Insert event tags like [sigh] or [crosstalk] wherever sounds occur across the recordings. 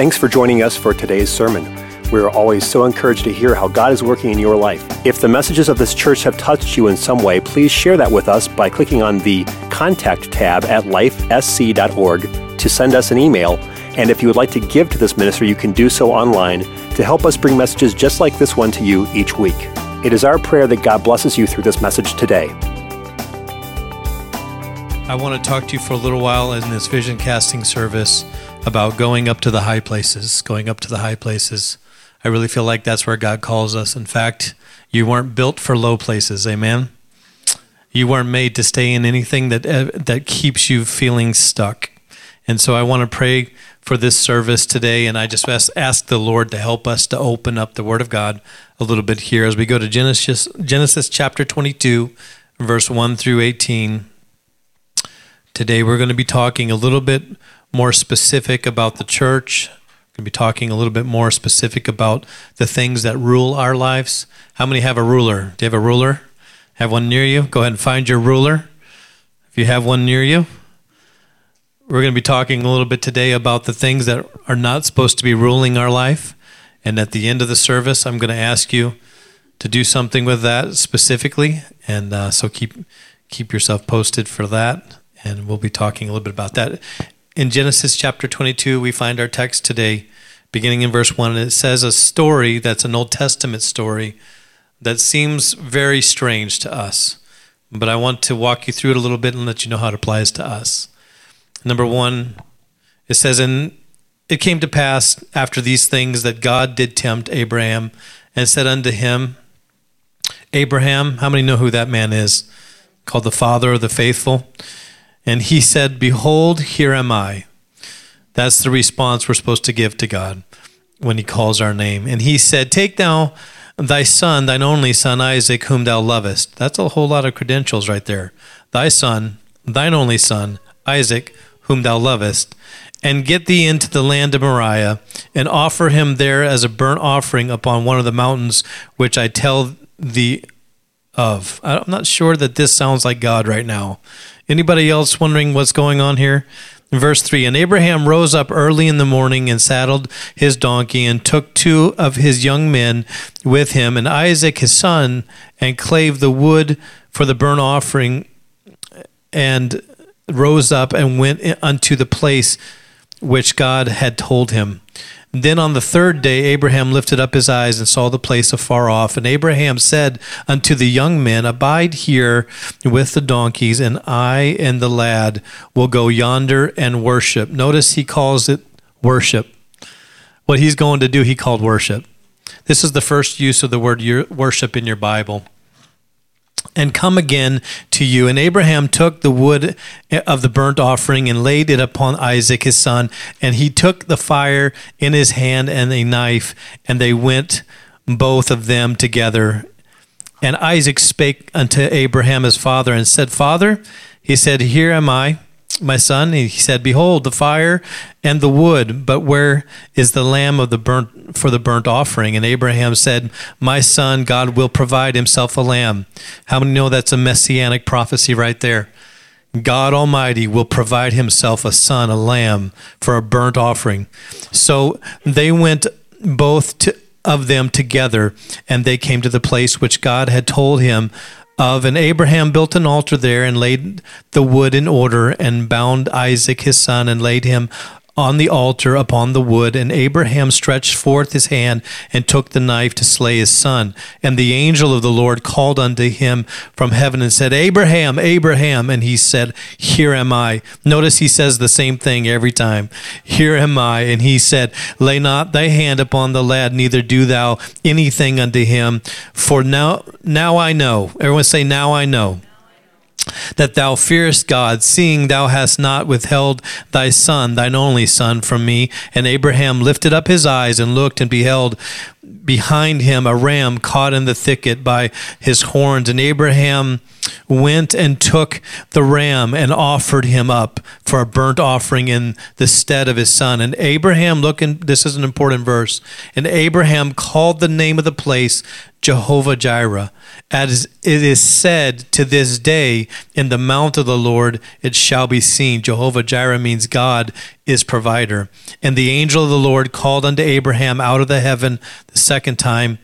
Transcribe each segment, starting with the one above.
Thanks for joining us for today's sermon. We are always so encouraged to hear how God is working in your life. If the messages of this church have touched you in some way, please share that with us by clicking on the Contact tab at lifesc.org to send us an email. And if you would like to give to this ministry, you can do so online to help us bring messages just like this one to you each week. It is our prayer that God blesses you through this message today. I want to talk to you for a little while in this vision casting service about going up to the high places, going up to the high places. I really feel like that's where God calls us. In fact, you weren't built for low places. Amen. You weren't made to stay in anything that uh, that keeps you feeling stuck. And so I want to pray for this service today and I just ask, ask the Lord to help us to open up the word of God a little bit here as we go to Genesis Genesis chapter 22 verse 1 through 18. Today we're going to be talking a little bit more specific about the church. We're going to be talking a little bit more specific about the things that rule our lives. How many have a ruler? Do you have a ruler? Have one near you? Go ahead and find your ruler. If you have one near you, we're going to be talking a little bit today about the things that are not supposed to be ruling our life. And at the end of the service, I'm going to ask you to do something with that specifically. And uh, so keep keep yourself posted for that. And we'll be talking a little bit about that in Genesis chapter 22, we find our text today, beginning in verse 1. And it says a story that's an Old Testament story that seems very strange to us. But I want to walk you through it a little bit and let you know how it applies to us. Number one, it says, And it came to pass after these things that God did tempt Abraham and said unto him, Abraham, how many know who that man is? Called the father of the faithful. And he said, Behold, here am I. That's the response we're supposed to give to God when he calls our name. And he said, Take thou thy son, thine only son Isaac, whom thou lovest. That's a whole lot of credentials right there. Thy son, thine only son, Isaac, whom thou lovest, and get thee into the land of Moriah, and offer him there as a burnt offering upon one of the mountains which I tell thee of. I'm not sure that this sounds like God right now. Anybody else wondering what's going on here? Verse 3 And Abraham rose up early in the morning and saddled his donkey and took two of his young men with him and Isaac his son and clave the wood for the burnt offering and rose up and went unto the place which God had told him. Then on the third day, Abraham lifted up his eyes and saw the place afar off. And Abraham said unto the young men, Abide here with the donkeys, and I and the lad will go yonder and worship. Notice he calls it worship. What he's going to do, he called worship. This is the first use of the word worship in your Bible and come again to you. And Abraham took the wood of the burnt offering and laid it upon Isaac his son. And he took the fire in his hand and a knife, and they went both of them together. And Isaac spake unto Abraham his father and said, Father, he said, Here am I my son? He said, Behold, the fire and the wood, but where is the lamb of the burnt for the burnt offering? And Abraham said, My son, God will provide himself a lamb. How many know that's a messianic prophecy right there? God Almighty will provide himself a son, a lamb, for a burnt offering. So they went both to, of them together, and they came to the place which God had told him of. And Abraham built an altar there and laid the wood in order and bound Isaac his son and laid him on the altar upon the wood. And Abraham stretched forth his hand and took the knife to slay his son. And the angel of the Lord called unto him from heaven and said, Abraham, Abraham. And he said, Here am I. Notice he says the same thing every time. Here am I. And he said, Lay not thy hand upon the lad, neither do thou anything unto him. For now, now I know. Everyone say, Now I know that thou fearest God, seeing thou hast not withheld thy son, thine only son, from me. And Abraham lifted up his eyes and looked, and beheld behind him a ram caught in the thicket by his horns. And Abraham went and took the ram and offered him up for a burnt offering in the stead of his son. And Abraham, look, this is an important verse. And Abraham called the name of the place Jehovah Jireh. As it is said to this day, in the mount of the Lord it shall be seen. Jehovah Jireh means God is provider. And the angel of the Lord called unto Abraham out of the heaven the second time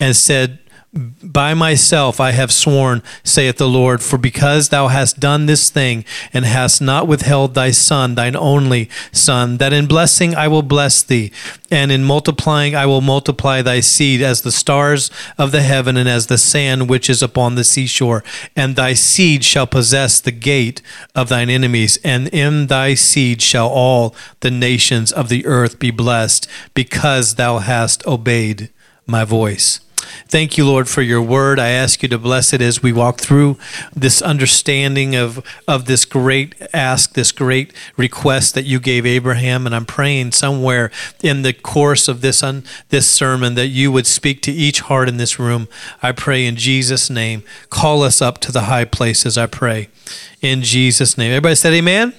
and said, by myself I have sworn, saith the Lord, for because thou hast done this thing, and hast not withheld thy son, thine only son, that in blessing I will bless thee, and in multiplying I will multiply thy seed as the stars of the heaven, and as the sand which is upon the seashore. And thy seed shall possess the gate of thine enemies, and in thy seed shall all the nations of the earth be blessed, because thou hast obeyed my voice. Thank you, Lord, for your word. I ask you to bless it as we walk through this understanding of, of this great ask, this great request that you gave Abraham. And I'm praying somewhere in the course of this, un, this sermon that you would speak to each heart in this room. I pray in Jesus' name. Call us up to the high places, I pray. In Jesus' name. Everybody said amen?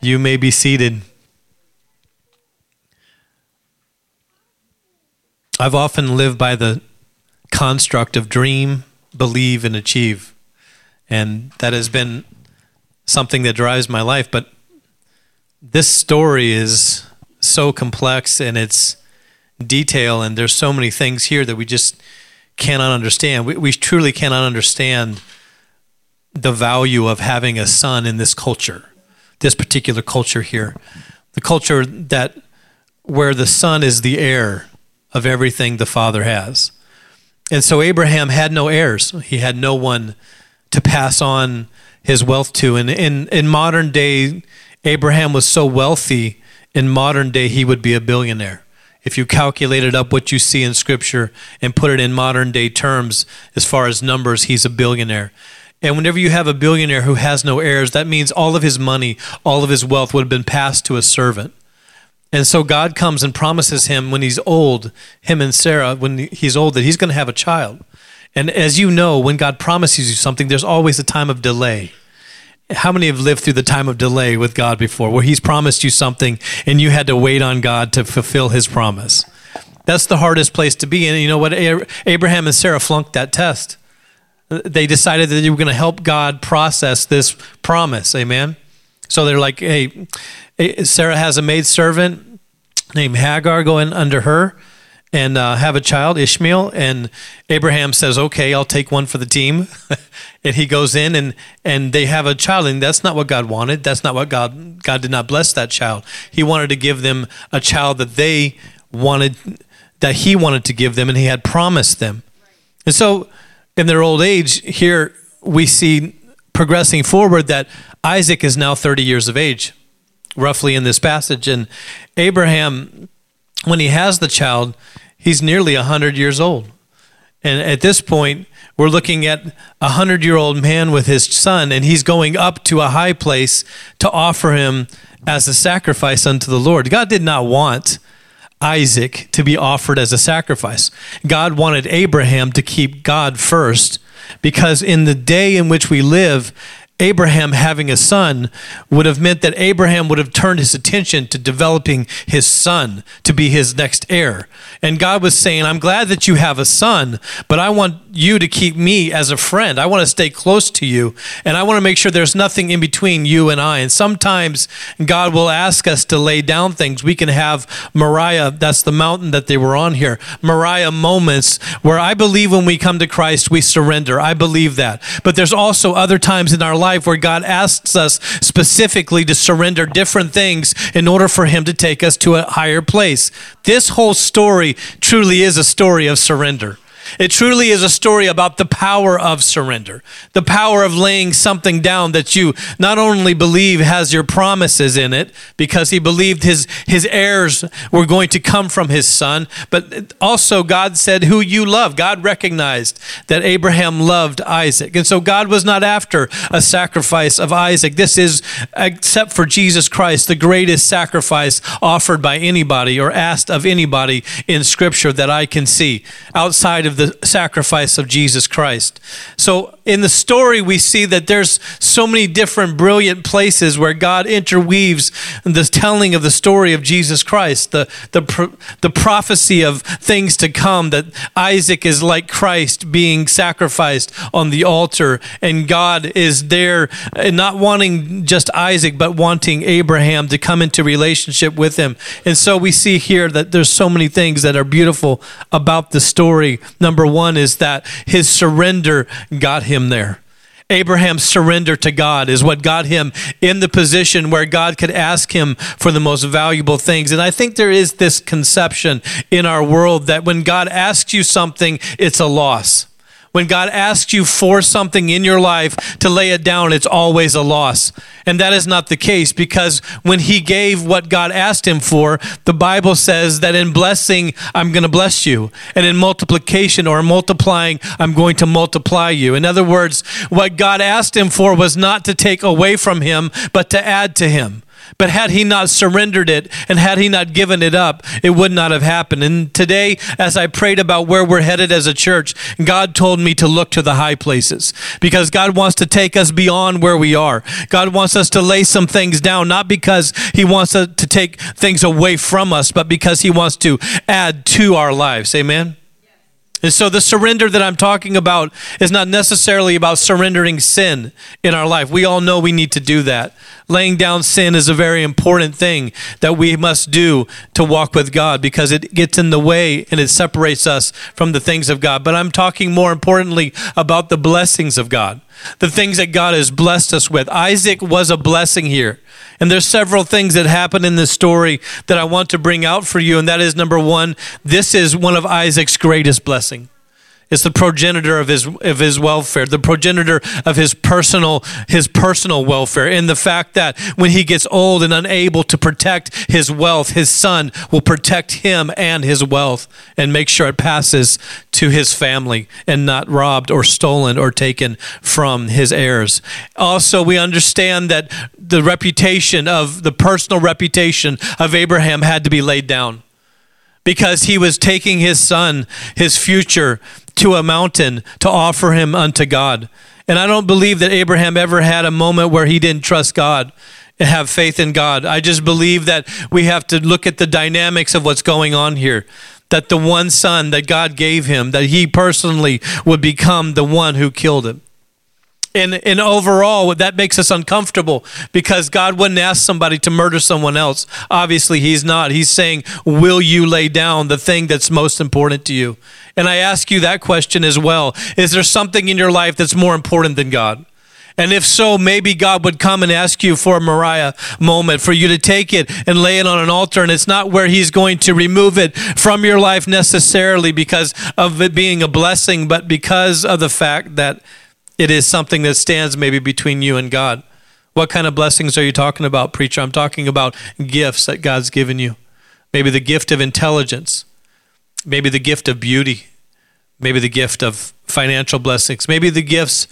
You may be seated. I've often lived by the construct of dream, believe, and achieve. And that has been something that drives my life. But this story is so complex in its detail, and there's so many things here that we just cannot understand. We, we truly cannot understand the value of having a son in this culture, this particular culture here. The culture that where the son is the heir of everything the father has. And so Abraham had no heirs. He had no one to pass on his wealth to. And in, in modern day, Abraham was so wealthy, in modern day, he would be a billionaire. If you calculated up what you see in Scripture and put it in modern day terms, as far as numbers, he's a billionaire. And whenever you have a billionaire who has no heirs, that means all of his money, all of his wealth would have been passed to a servant. And so God comes and promises him when he's old, him and Sarah, when he's old, that he's going to have a child. And as you know, when God promises you something, there's always a time of delay. How many have lived through the time of delay with God before, where He's promised you something and you had to wait on God to fulfill His promise? That's the hardest place to be. And you know what? Abraham and Sarah flunked that test. They decided that they were going to help God process this promise. Amen. So they're like, hey, Sarah has a maid servant named Hagar going under her and uh, have a child, Ishmael. And Abraham says, okay, I'll take one for the team. [laughs] and he goes in and, and they have a child. And that's not what God wanted. That's not what God, God did not bless that child. He wanted to give them a child that they wanted, that he wanted to give them and he had promised them. And so in their old age, here we see progressing forward that Isaac is now 30 years of age, roughly in this passage. And Abraham, when he has the child, he's nearly 100 years old. And at this point, we're looking at a 100 year old man with his son, and he's going up to a high place to offer him as a sacrifice unto the Lord. God did not want Isaac to be offered as a sacrifice. God wanted Abraham to keep God first because in the day in which we live, Abraham having a son would have meant that Abraham would have turned his attention to developing his son to be his next heir. And God was saying, I'm glad that you have a son, but I want you to keep me as a friend. I want to stay close to you, and I want to make sure there's nothing in between you and I. And sometimes God will ask us to lay down things. We can have Moriah, that's the mountain that they were on here, Moriah moments where I believe when we come to Christ, we surrender. I believe that. But there's also other times in our life life where God asks us specifically to surrender different things in order for Him to take us to a higher place. This whole story truly is a story of surrender. It truly is a story about the power of surrender, the power of laying something down that you not only believe has your promises in it, because he believed his, his heirs were going to come from his son, but also God said who you love. God recognized that Abraham loved Isaac. And so God was not after a sacrifice of Isaac. This is, except for Jesus Christ, the greatest sacrifice offered by anybody or asked of anybody in Scripture that I can see outside of the sacrifice of Jesus Christ. So in the story, we see that there's so many different brilliant places where God interweaves the telling of the story of Jesus Christ, the, the, the prophecy of things to come, that Isaac is like Christ being sacrificed on the altar, and God is there, eh, not wanting just Isaac, but wanting Abraham to come into relationship with him. And so we see here that there's so many things that are beautiful about the story. Number one is that his surrender got him there. Abraham's surrender to God is what got him in the position where God could ask him for the most valuable things. And I think there is this conception in our world that when God asks you something, it's a loss. When God asks you for something in your life to lay it down, it's always a loss. And that is not the case because when he gave what God asked him for, the Bible says that in blessing, I'm going to bless you. And in multiplication or multiplying, I'm going to multiply you. In other words, what God asked him for was not to take away from him, but to add to him. But had he not surrendered it and had he not given it up, it would not have happened. And today, as I prayed about where we're headed as a church, God told me to look to the high places because God wants to take us beyond where we are. God wants us to lay some things down, not because he wants to take things away from us, but because he wants to add to our lives. Amen. And so the surrender that I'm talking about is not necessarily about surrendering sin in our life. We all know we need to do that. Laying down sin is a very important thing that we must do to walk with God because it gets in the way and it separates us from the things of God. But I'm talking more importantly about the blessings of God, the things that God has blessed us with. Isaac was a blessing here. And there's several things that happen in this story that I want to bring out for you. And that is number one, this is one of Isaac's greatest blessing. It's the progenitor of his of his welfare, the progenitor of his personal his personal welfare, in the fact that when he gets old and unable to protect his wealth, his son will protect him and his wealth and make sure it passes to his family and not robbed or stolen or taken from his heirs. Also, we understand that the reputation of the personal reputation of Abraham had to be laid down because he was taking his son, his future to a mountain to offer him unto God. And I don't believe that Abraham ever had a moment where he didn't trust God and have faith in God. I just believe that we have to look at the dynamics of what's going on here. That the one son that God gave him, that he personally would become the one who killed him. And, and overall, that makes us uncomfortable because God wouldn't ask somebody to murder someone else. Obviously, He's not. He's saying, Will you lay down the thing that's most important to you? And I ask you that question as well. Is there something in your life that's more important than God? And if so, maybe God would come and ask you for a Moriah moment, for you to take it and lay it on an altar. And it's not where He's going to remove it from your life necessarily because of it being a blessing, but because of the fact that it is something that stands maybe between you and God. What kind of blessings are you talking about, preacher? I'm talking about gifts that God's given you. Maybe the gift of intelligence, maybe the gift of beauty, maybe the gift of financial blessings, maybe the gifts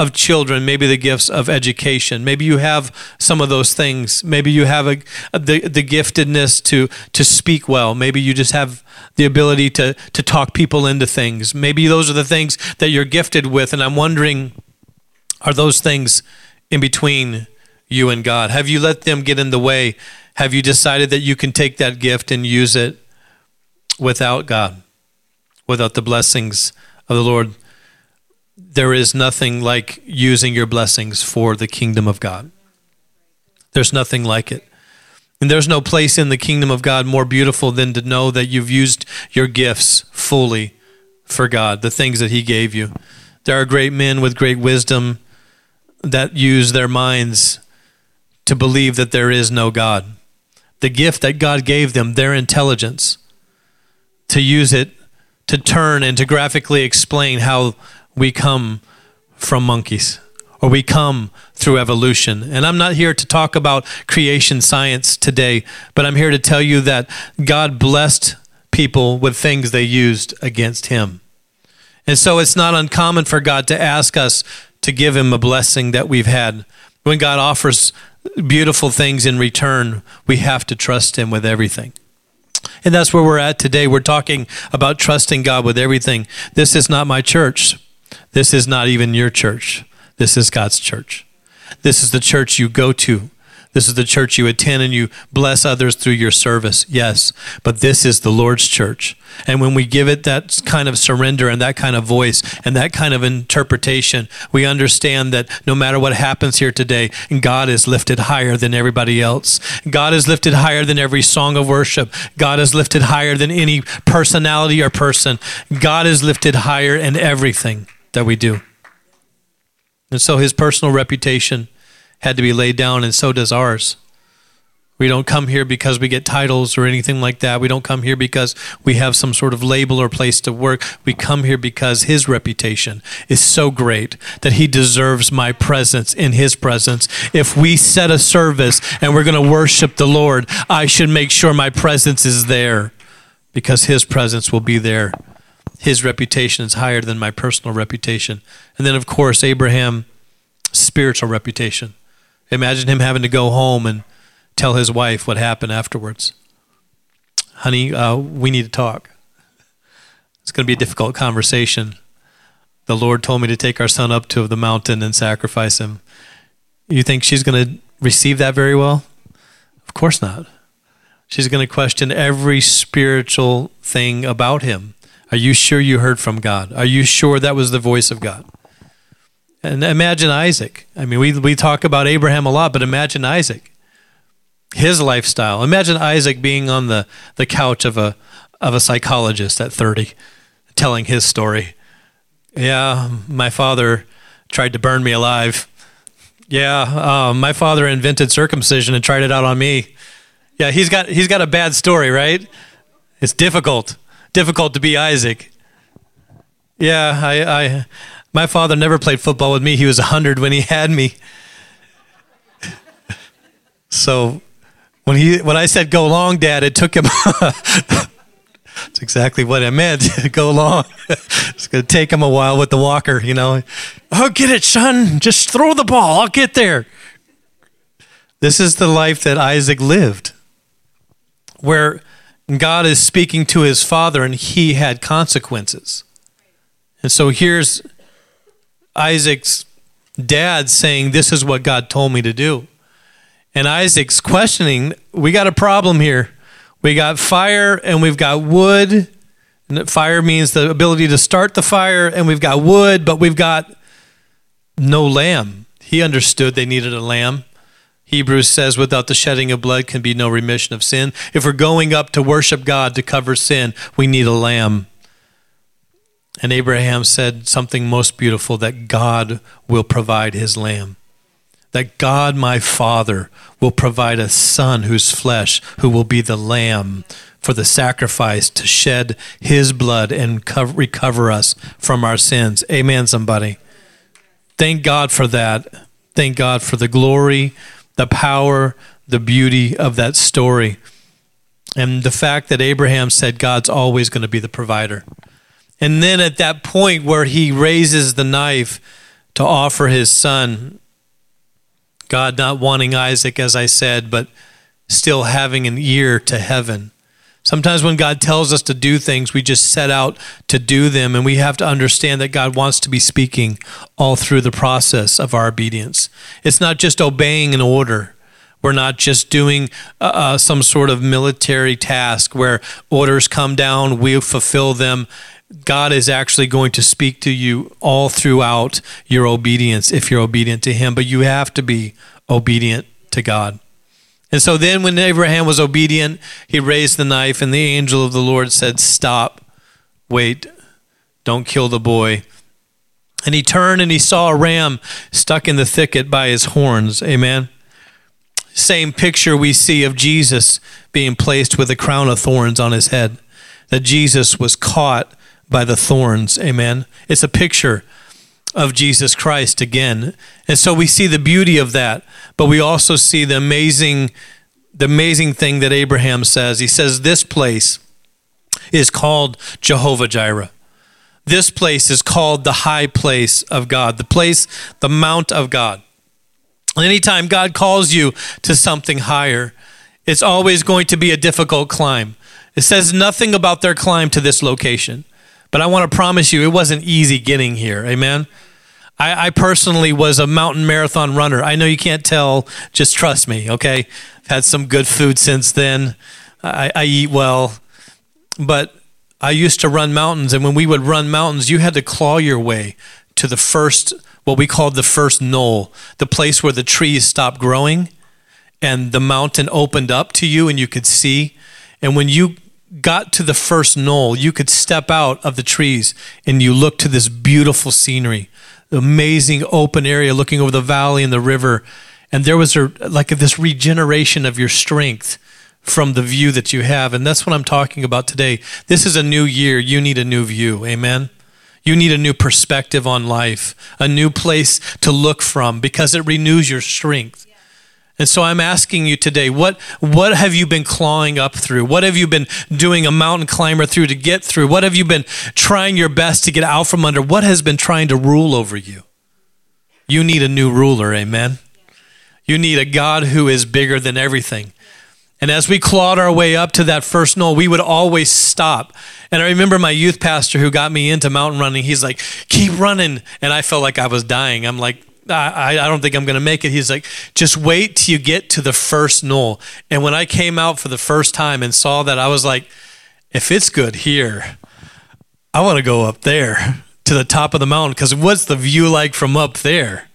of children, maybe the gifts of education. Maybe you have some of those things. Maybe you have a, the, the giftedness to, to speak well. Maybe you just have the ability to, to talk people into things. Maybe those are the things that you're gifted with. And I'm wondering, are those things in between you and God? Have you let them get in the way? Have you decided that you can take that gift and use it without God, without the blessings of the Lord? There is nothing like using your blessings for the kingdom of God. There's nothing like it. And there's no place in the kingdom of God more beautiful than to know that you've used your gifts fully for God, the things that He gave you. There are great men with great wisdom that use their minds to believe that there is no God. The gift that God gave them, their intelligence, to use it to turn and to graphically explain how we come from monkeys or we come through evolution. And I'm not here to talk about creation science today, but I'm here to tell you that God blessed people with things they used against him. And so it's not uncommon for God to ask us to give him a blessing that we've had. When God offers beautiful things in return, we have to trust him with everything. And that's where we're at today. We're talking about trusting God with everything. This is not my church. This is not even your church. This is God's church. This is the church you go to. This is the church you attend and you bless others through your service. Yes, but this is the Lord's church. And when we give it that kind of surrender and that kind of voice and that kind of interpretation, we understand that no matter what happens here today, God is lifted higher than everybody else. God is lifted higher than every song of worship. God is lifted higher than any personality or person. God is lifted higher in everything that we do. And so his personal reputation had to be laid down, and so does ours. We don't come here because we get titles or anything like that. We don't come here because we have some sort of label or place to work. We come here because his reputation is so great that he deserves my presence in his presence. If we set a service and we're going to worship the Lord, I should make sure my presence is there because his presence will be there. His reputation is higher than my personal reputation. And then, of course, Abraham spiritual reputation. Imagine him having to go home and tell his wife what happened afterwards. Honey, uh, we need to talk. It's going to be a difficult conversation. The Lord told me to take our son up to the mountain and sacrifice him. You think she's going to receive that very well? Of course not. She's going to question every spiritual thing about him. Are you sure you heard from God? Are you sure that was the voice of God? And imagine Isaac. I mean, we, we talk about Abraham a lot, but imagine Isaac. His lifestyle. Imagine Isaac being on the, the couch of a, of a psychologist at 30, telling his story. Yeah, my father tried to burn me alive. Yeah, um, my father invented circumcision and tried it out on me. Yeah, he's got, he's got a bad story, right? It's difficult. Difficult to be Isaac. Yeah, I, I, my father never played football with me. He was 100 when he had me. So when he when I said go long, Dad, it took him. [laughs] That's exactly what I meant. [laughs] go long. it's gonna take him a while with the walker, you know. Oh, get it, son. Just throw the ball. I'll get there. This is the life that Isaac lived, where God is speaking to his father, and he had consequences. And so here's Isaac's dad saying, This is what God told me to do. And Isaac's questioning, We got a problem here. We got fire and we've got wood. And fire means the ability to start the fire, and we've got wood, but we've got no lamb. He understood they needed a lamb. Hebrews says, without the shedding of blood can be no remission of sin. If we're going up to worship God to cover sin, we need a lamb. And Abraham said something most beautiful that God will provide his lamb. That God, my Father, will provide a son whose flesh, who will be the lamb for the sacrifice to shed his blood and cover, recover us from our sins. Amen, somebody. Thank God for that. Thank God for the glory, the power, the beauty of that story. And the fact that Abraham said God's always going to be the provider. And then at that point where he raises the knife to offer his son, God not wanting Isaac, as I said, but still having an ear to heaven. Sometimes when God tells us to do things, we just set out to do them, and we have to understand that God wants to be speaking all through the process of our obedience. It's not just obeying an order. We're not just doing uh, uh some sort of military task where orders come down, we fulfill them, God is actually going to speak to you all throughout your obedience if you're obedient to Him, but you have to be obedient to God. And so then, when Abraham was obedient, he raised the knife, and the angel of the Lord said, Stop, wait, don't kill the boy. And he turned and he saw a ram stuck in the thicket by his horns. Amen. Same picture we see of Jesus being placed with a crown of thorns on his head. That Jesus was caught by the thorns. Amen. It's a picture of Jesus Christ again. And so we see the beauty of that, but we also see the amazing the amazing thing that Abraham says. He says this place is called Jehovah Jireh. This place is called the high place of God, the place, the mount of God. Anytime God calls you to something higher, it's always going to be a difficult climb. It says nothing about their climb to this location. But I want to promise you, it wasn't easy getting here. Amen. I, I, personally was a mountain marathon runner. I know you can't tell, just trust me, okay? I've had some good food since then. I, I eat well. But I used to run mountains, and when we would run mountains, you had to claw your way to the first, what we called the first knoll, the place where the trees stopped growing and the mountain opened up to you and you could see. And when you got to the first knoll, you could step out of the trees and you look to this beautiful scenery, amazing open area looking over the valley and the river. And there was a, like this regeneration of your strength from the view that you have. And that's what I'm talking about today. This is a new year. You need a new view. Amen. You need a new perspective on life, a new place to look from because it renews your strength. And so I'm asking you today, what, what have you been clawing up through? What have you been doing a mountain climber through to get through? What have you been trying your best to get out from under? What has been trying to rule over you? You need a new ruler, amen? You need a God who is bigger than everything. And as we clawed our way up to that first knoll, we would always stop. And I remember my youth pastor who got me into mountain running, he's like, keep running. And I felt like I was dying. I'm like, I, I don't think I'm going to make it. He's like, just wait till you get to the first knoll. And when I came out for the first time and saw that, I was like, if it's good here, I want to go up there to the top of the mountain because what's the view like from up there?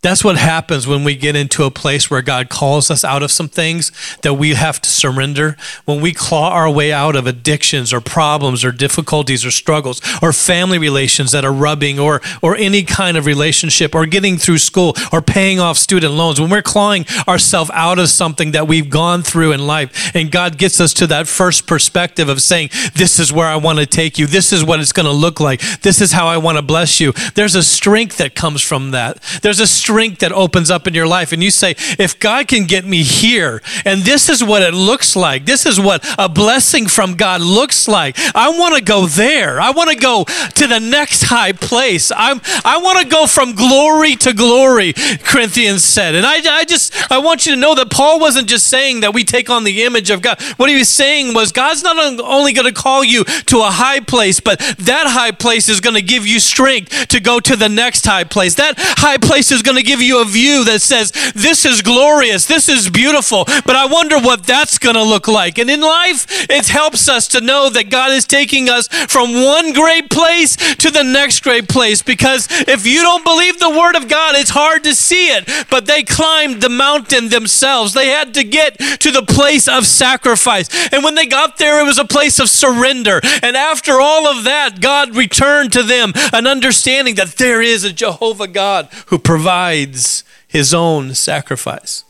That's what happens when we get into a place where God calls us out of some things that we have to surrender. When we claw our way out of addictions or problems or difficulties or struggles or family relations that are rubbing or, or any kind of relationship or getting through school or paying off student loans, when we're clawing ourselves out of something that we've gone through in life and God gets us to that first perspective of saying, This is where I want to take you. This is what it's going to look like. This is how I want to bless you. There's a strength that comes from that. There's a strength that opens up in your life. And you say, if God can get me here, and this is what it looks like, this is what a blessing from God looks like. I want to go there. I want to go to the next high place. I'm, I want to go from glory to glory, Corinthians said. And I, I just, I want you to know that Paul wasn't just saying that we take on the image of God. What he was saying was God's not only going to call you to a high place, but that high place is going to give you strength to go to the next high place. That high place is going to give you a view that says, This is glorious, this is beautiful, but I wonder what that's going to look like. And in life, it helps us to know that God is taking us from one great place to the next great place because if you don't believe the Word of God, it's hard to see it. But they climbed the mountain themselves, they had to get to the place of sacrifice. And when they got there, it was a place of surrender. And after all of that, God returned to them an understanding that there is a Jehovah God who provides his own sacrifice.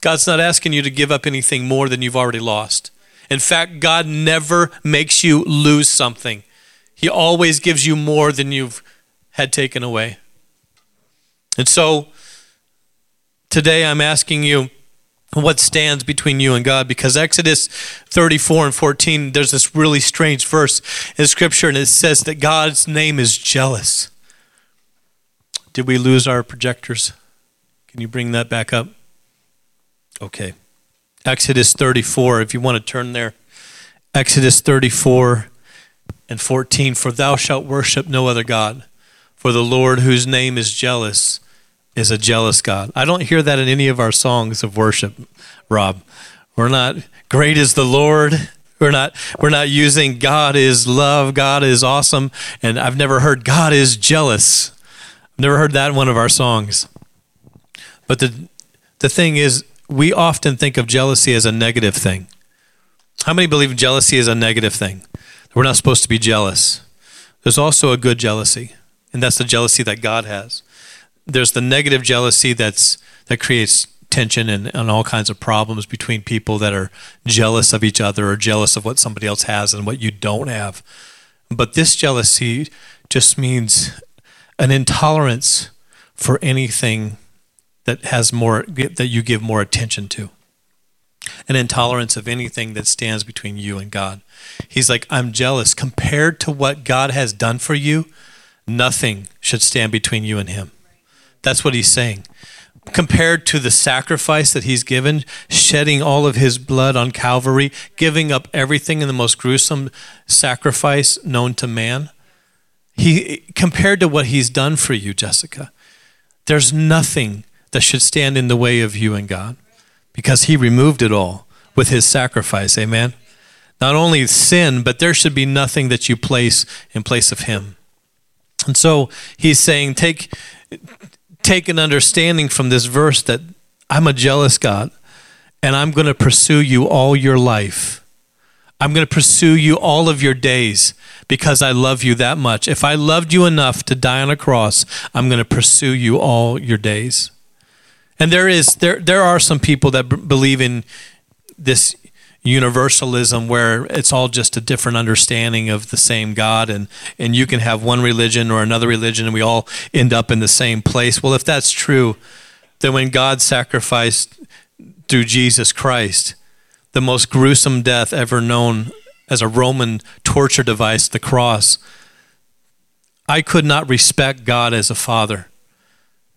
God's not asking you to give up anything more than you've already lost. In fact, God never makes you lose something, He always gives you more than you've had taken away. And so today I'm asking you what stands between you and God because Exodus 34 and 14 there's this really strange verse in scripture and it says that God's name is jealous. Did we lose our projectors? Can you bring that back up? Okay. Exodus 34, if you want to turn there. Exodus 34 and 14 For thou shalt worship no other God, for the Lord, whose name is jealous, is a jealous God. I don't hear that in any of our songs of worship, Rob. We're not, great is the Lord. We're not, we're not using God is love, God is awesome, and I've never heard God is jealous. Never heard that in one of our songs. But the the thing is, we often think of jealousy as a negative thing. How many believe jealousy is a negative thing? We're not supposed to be jealous. There's also a good jealousy, and that's the jealousy that God has. There's the negative jealousy that's that creates tension and, and all kinds of problems between people that are jealous of each other or jealous of what somebody else has and what you don't have. But this jealousy just means an intolerance for anything that has more that you give more attention to an intolerance of anything that stands between you and God. He's like, I'm jealous. Compared to what God has done for you, nothing should stand between you and Him. That's what He's saying. compared to the sacrifice that he's given, shedding all of his blood on Calvary, giving up everything in the most gruesome sacrifice known to man. He compared to what he's done for you, Jessica. There's nothing that should stand in the way of you and God because he removed it all with his sacrifice. Amen. Not only sin, but there should be nothing that you place in place of him. And so he's saying, take, take an understanding from this verse that I'm a jealous God and I'm going to pursue you all your life. I'm going to pursue you all of your days because I love you that much. If I loved you enough to die on a cross, I'm going to pursue you all your days. And there is there there are some people that b- believe in this universalism where it's all just a different understanding of the same God and and you can have one religion or another religion and we all end up in the same place. Well, if that's true, then when God sacrificed through Jesus Christ the most gruesome death ever known as a Roman torture device, the cross, I could not respect God as a father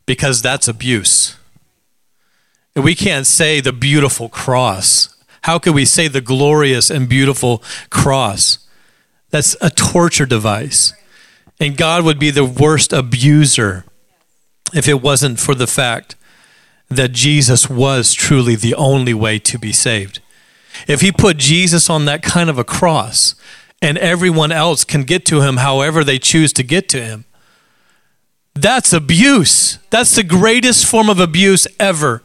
because that's abuse. And we can't say the beautiful cross how could we say the glorious and beautiful cross? That's a torture device. And God would be the worst abuser if it wasn't for the fact that Jesus was truly the only way to be saved. If he put Jesus on that kind of a cross and everyone else can get to him however they choose to get to him, that's abuse. That's the greatest form of abuse ever.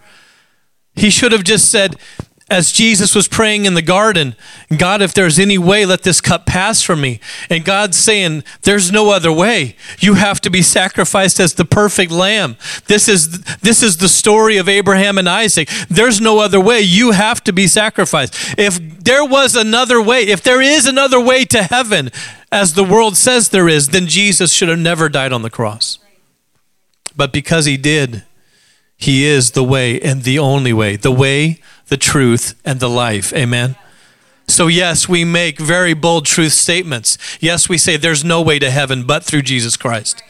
He should have just said, as Jesus was praying in the garden, God, if there's any way, let this cup pass from me. And God's saying, there's no other way. You have to be sacrificed as the perfect lamb. This is, this is the story of Abraham and Isaac. There's no other way. You have to be sacrificed. If there was another way, if there is another way to heaven, as the world says there is, then Jesus should have never died on the cross. But because he did, he is the way and the only way. The way, the truth, and the life. Amen. So, yes, we make very bold truth statements. Yes, we say there's no way to heaven but through Jesus Christ.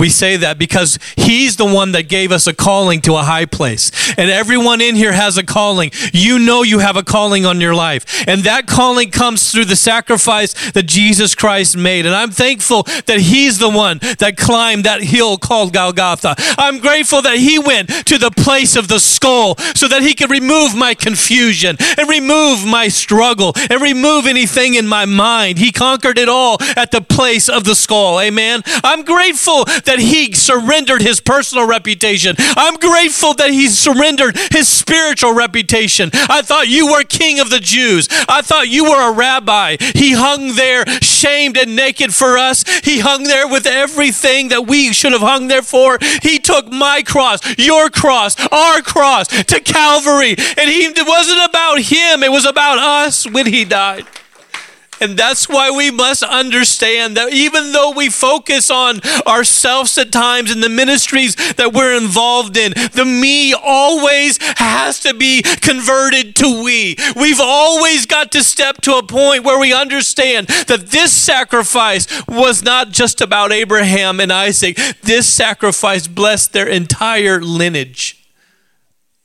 We say that because He's the one that gave us a calling to a high place. And everyone in here has a calling. You know you have a calling on your life. And that calling comes through the sacrifice that Jesus Christ made. And I'm thankful that He's the one that climbed that hill called Golgotha. I'm grateful that He went to the place of the skull so that He could remove my confusion and remove my struggle and remove anything in my mind. He conquered it all at the place of the skull. Amen. I'm grateful that he surrendered his personal reputation. I'm grateful that he surrendered his spiritual reputation. I thought you were king of the Jews. I thought you were a rabbi. He hung there shamed and naked for us. He hung there with everything that we should have hung there for. He took my cross, your cross, our cross to Calvary. And he, it wasn't about him, it was about us when he died. And that's why we must understand that even though we focus on ourselves at times in the ministries that we're involved in, the me always has to be converted to we. We've always got to step to a point where we understand that this sacrifice was not just about Abraham and Isaac, this sacrifice blessed their entire lineage.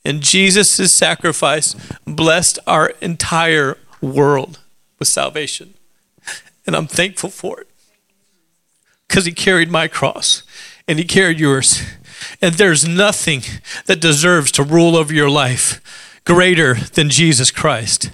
And Jesus' sacrifice blessed our entire world with salvation. And I'm thankful for it because he carried my cross and he carried yours. And there's nothing that deserves to rule over your life greater than Jesus Christ.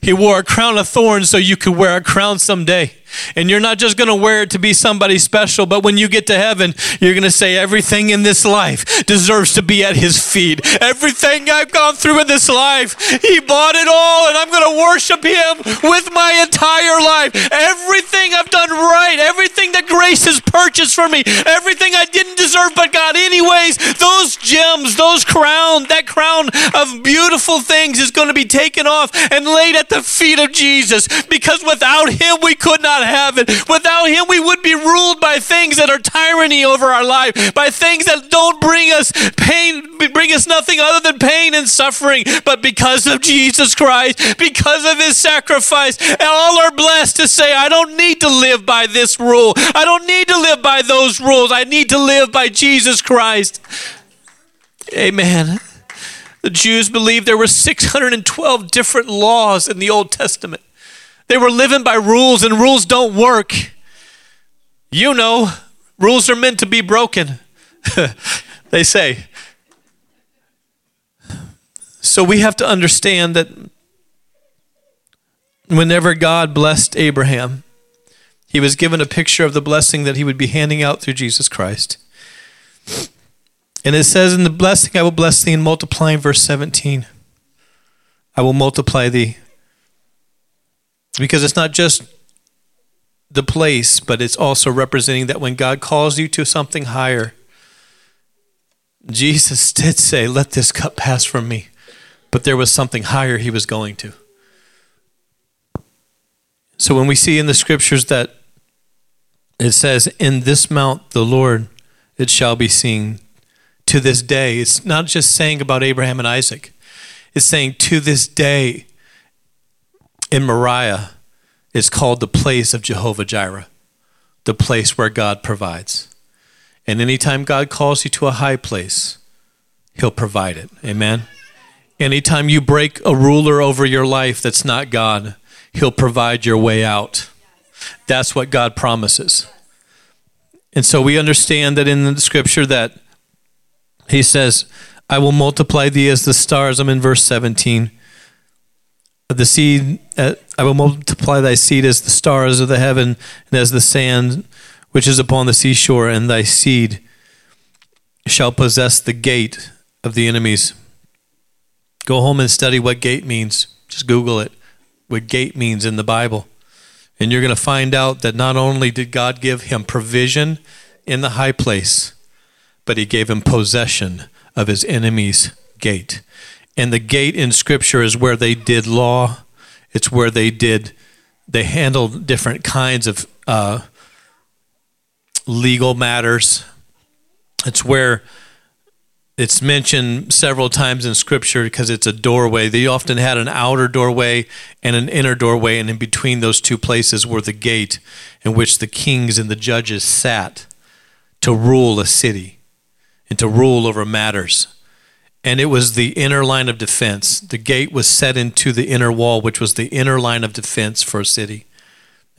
He wore a crown of thorns so you could wear a crown someday. And you're not just going to wear it to be somebody special, but when you get to heaven, you're going to say, Everything in this life deserves to be at his feet. Everything I've gone through in this life, he bought it all, and I'm going to worship him with my entire life. Everything I've done right, everything that grace has purchased for me, everything I didn't deserve but God, anyways, those gems, those crown, that crown of beautiful things is going to be taken off and laid at the feet of Jesus because without him, we could not not have it. Without Him, we would be ruled by things that are tyranny over our life, by things that don't bring us pain, bring us nothing other than pain and suffering. But because of Jesus Christ, because of His sacrifice, all are blessed to say, I don't need to live by this rule. I don't need to live by those rules. I need to live by Jesus Christ. Amen. The Jews believed there were 612 different laws in the Old Testament. They were living by rules, and rules don't work. You know, rules are meant to be broken, [laughs] they say. So we have to understand that whenever God blessed Abraham, he was given a picture of the blessing that he would be handing out through Jesus Christ. And it says, In the blessing, I will bless thee, and multiplying, verse 17, I will multiply thee. Because it's not just the place, but it's also representing that when God calls you to something higher, Jesus [laughs] did say, Let this cup pass from me. But there was something higher he was going to. So when we see in the scriptures that it says, In this mount the Lord it shall be seen to this day, it's not just saying about Abraham and Isaac, it's saying to this day in Moriah is called the place of Jehovah Jireh, the place where God provides. And anytime God calls you to a high place, He'll provide it. Amen. Anytime you break a ruler over your life that's not God, He'll provide your way out. That's what God promises. And so we understand that in the scripture that He says, I will multiply thee as the stars. I'm in verse 17. The seed, uh, I will multiply thy seed as the stars of the heaven and as the sand which is upon the seashore, and thy seed shall possess the gate of the enemies. Go home and study what gate means. Just Google it what gate means in the Bible. And you're going to find out that not only did God give him provision in the high place, but he gave him possession of his enemy's gate. And the gate in Scripture is where they did law, it's where they did, they handled different kinds of uh, legal matters. It's where it's mentioned several times in scripture because it's a doorway. They often had an outer doorway and an inner doorway, and in between those two places were the gate in which the kings and the judges sat to rule a city and to rule over matters. And it was the inner line of defense. The gate was set into the inner wall, which was the inner line of defense for a city.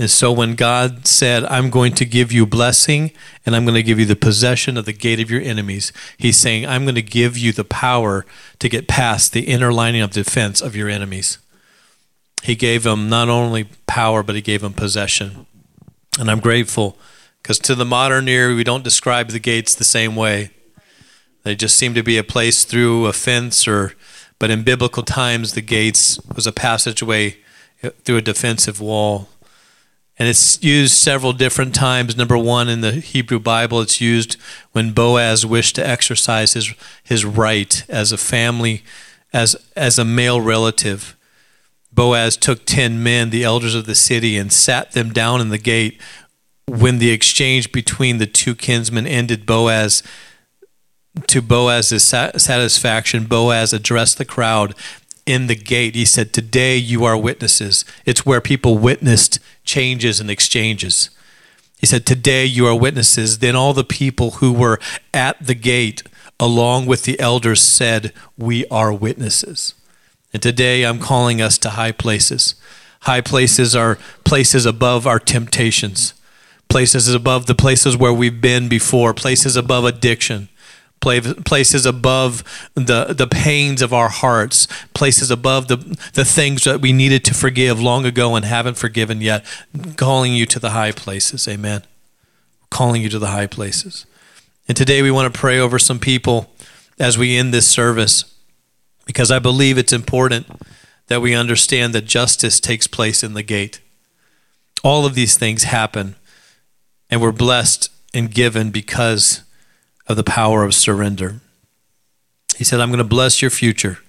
And so when God said, I'm going to give you blessing and I'm going to give you the possession of the gate of your enemies, he's saying, I'm going to give you the power to get past the inner lining of defense of your enemies. He gave them not only power, but he gave them possession. And I'm grateful because to the modern ear, we don't describe the gates the same way. They just seem to be a place through a fence or, but in biblical times, the gates was a passageway through a defensive wall and it's used several different times. Number one, in the Hebrew Bible, it's used when Boaz wished to exercise his, his right as a family, as, as a male relative. Boaz took 10 men, the elders of the city, and sat them down in the gate. When the exchange between the two kinsmen ended, Boaz, to Boaz's satisfaction, Boaz addressed the crowd in the gate. He said, Today you are witnesses. It's where people witnessed changes and exchanges. He said, Today you are witnesses. Then all the people who were at the gate, along with the elders, said, We are witnesses. And today I'm calling us to high places. High places are places above our temptations, places above the places where we've been before, places above addiction, places above the, the pains of our hearts, places above the, the things that we needed to forgive long ago and haven't forgiven yet, calling you to the high places. Amen. Calling you to the high places. And today we want to pray over some people as we end this service because I believe it's important that we understand that justice takes place in the gate. All of these things happen, and we're blessed and given because of the power of surrender. He said, I'm going to bless your future,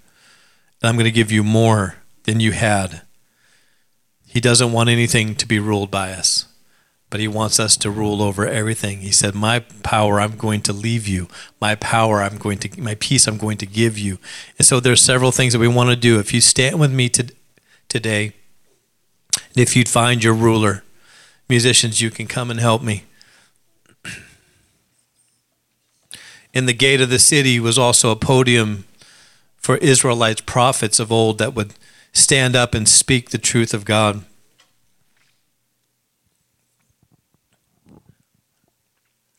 and I'm going to give you more than you had. He doesn't want anything to be ruled by us, but He wants us to rule over everything. He said, My power I'm going to leave you. My power I'm going to, my peace I'm going to give you. And so there's several things that we want to do. If you stand with me to, today, if you'd find your ruler, musicians, you can come and help me. In the gate of the city was also a podium for Israelites, prophets of old that would stand up and speak the truth of God.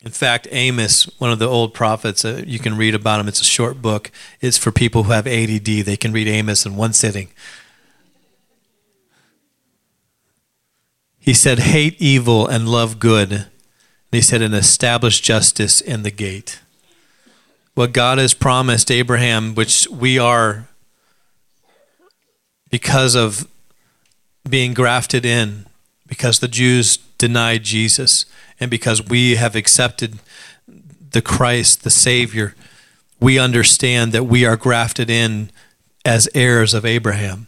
In fact, Amos, one of the old prophets, uh, you can read about him. It's a short book. It's for people who have ADD. They can read Amos in one sitting. He said, Hate evil and love good. And he said, And establish justice in the gate. What God has promised Abraham, which we are because of being grafted in, because the Jews denied Jesus, and because we have accepted the Christ, the Savior, we understand that we are grafted in as heirs of Abraham,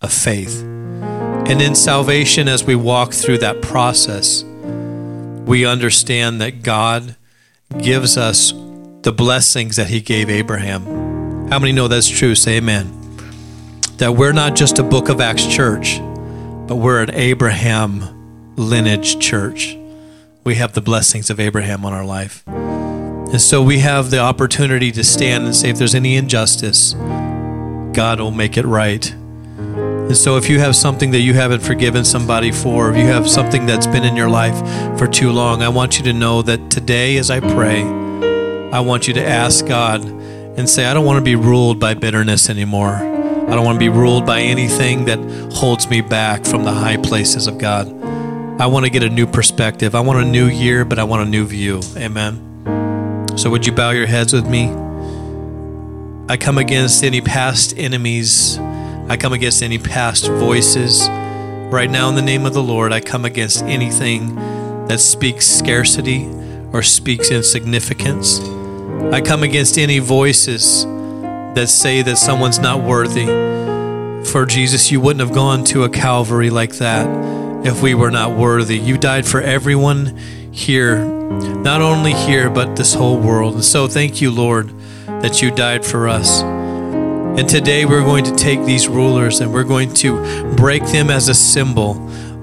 of faith. And in salvation, as we walk through that process, we understand that God gives us the blessings that He gave Abraham. How many know that's true? Say amen. That we're not just a Book of Acts church, but we're an Abraham lineage church. We have the blessings of Abraham on our life. And so we have the opportunity to stand and say, if there's any injustice, God will make it right. And so, if you have something that you haven't forgiven somebody for, if you have something that's been in your life for too long, I want you to know that today, as I pray, I want you to ask God and say, I don't want to be ruled by bitterness anymore. I don't want to be ruled by anything that holds me back from the high places of God. I want to get a new perspective. I want a new year, but I want a new view. Amen. So, would you bow your heads with me? I come against any past enemies I come against any past voices. Right now, in the name of the Lord, I come against anything that speaks scarcity or speaks insignificance. I come against any voices that say that someone's not worthy. For Jesus, you wouldn't have gone to a Calvary like that if we were not worthy. You died for everyone here, not only here, but this whole world. And so, thank you, Lord, that you died for us. And today we're going to take these rulers and we're going to break them as a symbol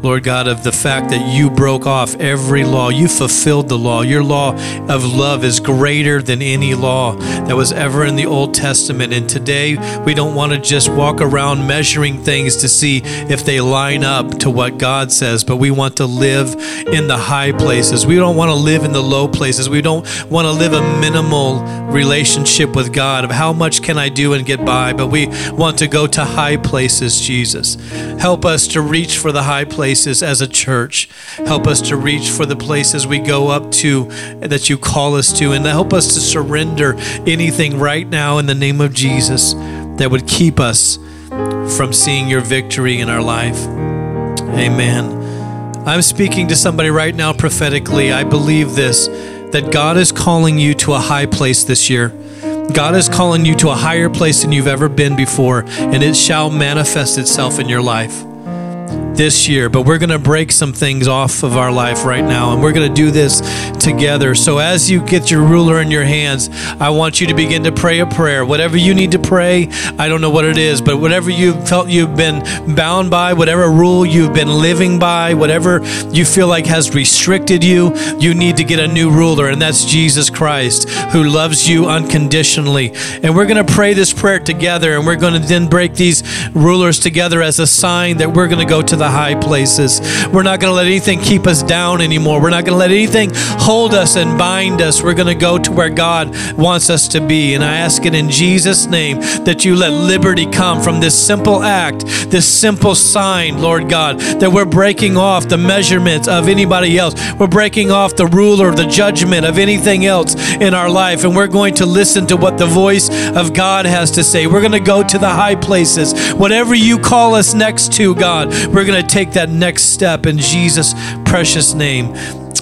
Lord God, of the fact that you broke off every law. You fulfilled the law. Your law of love is greater than any law that was ever in the Old Testament. And today, we don't want to just walk around measuring things to see if they line up to what God says, but we want to live in the high places. We don't want to live in the low places. We don't want to live a minimal relationship with God of how much can I do and get by, but we want to go to high places, Jesus. Help us to reach for the high places places as a church. Help us to reach for the places we go up to that you call us to, and help us to surrender anything right now in the name of Jesus that would keep us from seeing your victory in our life. Amen. I'm speaking to somebody right now prophetically. I believe this that God is calling you to a high place this year. God is calling you to a higher place than you've ever been before, and it shall manifest itself in your life this year, but we're going to break some things off of our life right now, and we're going to do this together. So, as you get your ruler in your hands, I want you to begin to pray a prayer. Whatever you need to pray, I don't know what it is, but whatever you felt you've been bound by, whatever rule you've been living by, whatever you feel like has restricted you, you need to get a new ruler, and that's Jesus Christ, who loves you unconditionally. And we're going to pray this prayer together, and we're going to then break these rulers together as a sign that we're going to go to the high places. We're not going to let anything keep us down anymore. We're not going to let anything hold us and bind us. We're going to go to where God wants us to be. And I ask it in Jesus' name that you let liberty come from this simple act, this simple sign, Lord God, that we're breaking off the measurements of anybody else. We're breaking off the rule or the judgment of anything else in our life. And we're going to listen to what the voice of God has to say. We're going to go to the high places. Whatever you call us next to, God, we're going to take that next step in Jesus' precious name.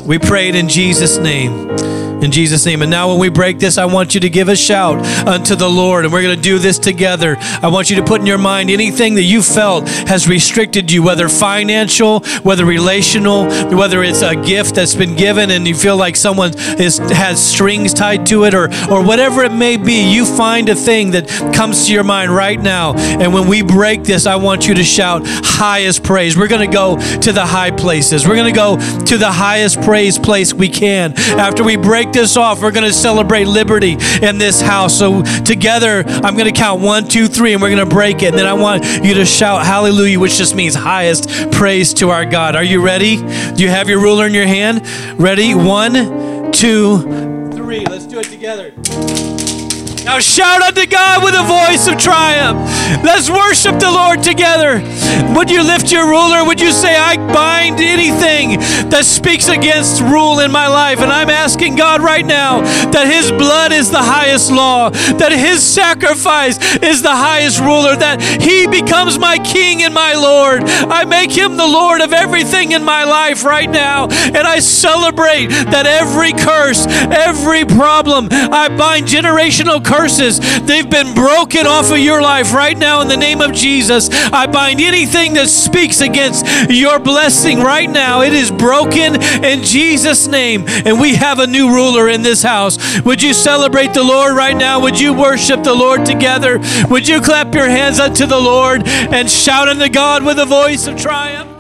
We pray it in Jesus' name in Jesus' name. And now, when we break this, I want you to give a shout unto the Lord. And we're going to do this together. I want you to put in your mind anything that you felt has restricted you, whether financial, whether relational, whether it's a gift that's been given and you feel like someone is, has strings tied to it, or, or whatever it may be. You find a thing that comes to your mind right now. And when we break this, I want you to shout highest praise. We're going to go to the high places, we're going to go to the highest praise place we can. After we break this off. We're going to celebrate liberty in this house. So together, I'm going to count one, two, three, and we're going to break it. And then I want you to shout hallelujah, which just means highest praise to our God. Are you ready? Do you have your ruler in your hand? Ready? One, two, three. Let's do it together. Now shout unto God with a voice of triumph. Let's worship the Lord together. Would you lift your ruler? Would you say, I bind anything that speaks against rule in my life? And I'm asking God right now that His blood is the highest law, that His sacrifice is the highest ruler, that He becomes my King and my Lord. I make Him the Lord of everything in my life right now. And I celebrate that every curse, every problem, I bind generational curses curses, they've been broken off of your life right now in the name of Jesus. I bind anything that speaks against your blessing right now. It is broken in Jesus' name. And we have a new ruler in this house. Would you celebrate the Lord right now? Would you worship the Lord together? Would you clap your hands unto the Lord and shout unto God with a voice of triumph?